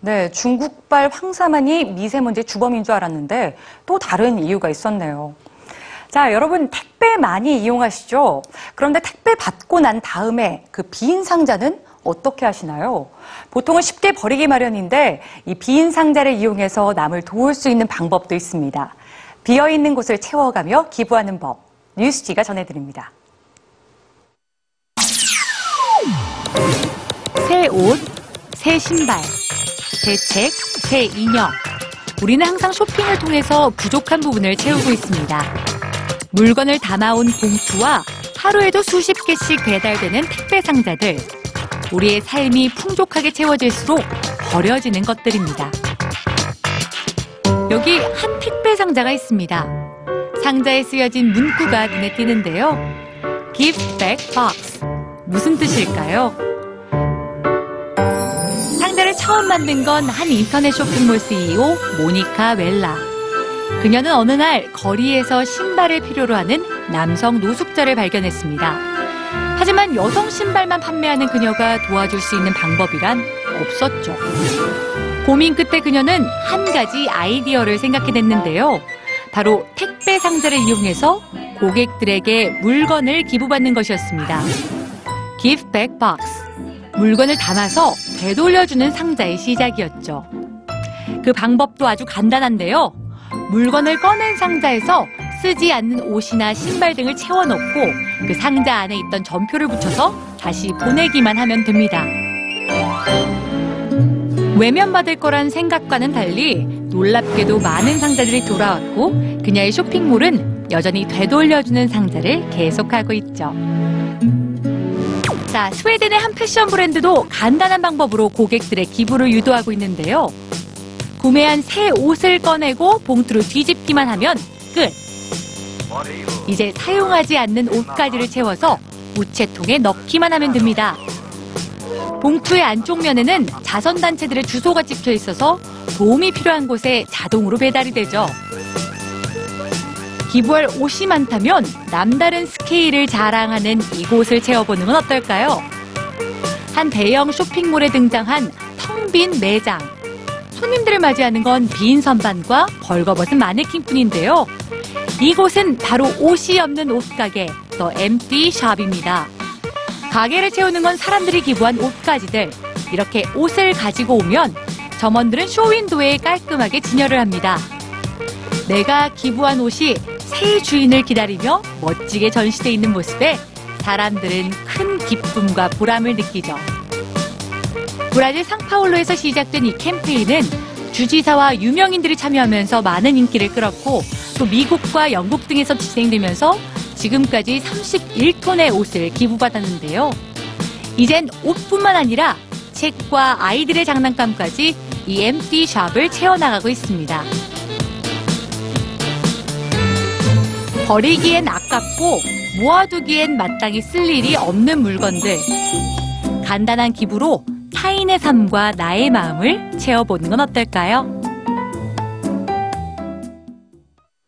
네, 중국발 황사만이 미세먼지 주범인 줄 알았는데 또 다른 이유가 있었네요. 자, 여러분 택배 많이 이용하시죠? 그런데 택배 받고 난 다음에 그 빈 상자는 어떻게 하시나요? 보통은 쉽게 버리기 마련인데 이 빈 상자를 이용해서 남을 도울 수 있는 방법도 있습니다. 비어 있는 곳을 채워가며 기부하는 법. 뉴스지가 전해드립니다. 새 옷, 새 신발, 새 책, 새 인형. 우리는 항상 쇼핑을 통해서 부족한 부분을 채우고 있습니다. 물건을 담아온 봉투와 하루에도 수십 개씩 배달되는 택배 상자들. 우리의 삶이 풍족하게 채워질수록 버려지는 것들입니다. 여기 한 택배 상자가 있습니다. 상자에 쓰여진 문구가 눈에 띄는데요. Give back box. 무슨 뜻일까요? 처음 만든 건 한 인터넷 쇼핑몰 CEO 모니카 웰라. 그녀는 어느 날 거리에서 신발을 필요로 하는 남성 노숙자를 발견했습니다. 하지만 여성 신발만 판매하는 그녀가 도와줄 수 있는 방법이란 없었죠. 고민 끝에 그녀는 한 가지 아이디어를 생각해냈는데요. 바로 택배 상자를 이용해서 고객들에게 물건을 기부받는 것이었습니다. Give back box. 물건을 담아서 되돌려주는 상자의 시작이었죠. 그 방법도 아주 간단한데요. 물건을 꺼낸 상자에서 쓰지 않는 옷이나 신발 등을 채워넣고 그 상자 안에 있던 전표를 붙여서 다시 보내기만 하면 됩니다. 외면받을 거란 생각과는 달리 놀랍게도 많은 상자들이 돌아왔고 그녀의 쇼핑몰은 여전히 되돌려주는 상자를 계속하고 있죠. 자, 스웨덴의 한 패션 브랜드도 간단한 방법으로 고객들의 기부를 유도하고 있는데요. 구매한 새 옷을 꺼내고 봉투를 뒤집기만 하면 끝. 이제 사용하지 않는 옷가지를 채워서 우체통에 넣기만 하면 됩니다. 봉투의 안쪽 면에는 자선단체들의 주소가 찍혀 있어서 도움이 필요한 곳에 자동으로 배달이 되죠. 기부할 옷이 많다면 남다른 스케일을 자랑하는 이곳을 채워보는 건 어떨까요? 한 대형 쇼핑몰에 등장한 텅 빈 매장. 손님들을 맞이하는 건 빈 선반과 벌거벗은 마네킹뿐인데요. 이곳은 바로 옷이 없는 옷가게, 더 엠티 샵입니다. 가게를 채우는 건 사람들이 기부한 옷가지들. 이렇게 옷을 가지고 오면 점원들은 쇼윈도에 깔끔하게 진열을 합니다. 내가 기부한 옷이 새 주인을 기다리며 멋지게 전시돼 있는 모습에 사람들은 큰 기쁨과 보람을 느끼죠. 브라질 상파울로에서 시작된 이 캠페인은 주지사와 유명인들이 참여하면서 많은 인기를 끌었고 또 미국과 영국 등에서 진행되면서 지금까지 31톤의 옷을 기부받았는데요. 이젠 옷뿐만 아니라 책과 아이들의 장난감까지 이 엠티 샵을 채워나가고 있습니다. 버리기엔 아깝고 모아두기엔 마땅히 쓸 일이 없는 물건들. 간단한 기부로 타인의 삶과 나의 마음을 채워보는 건 어떨까요?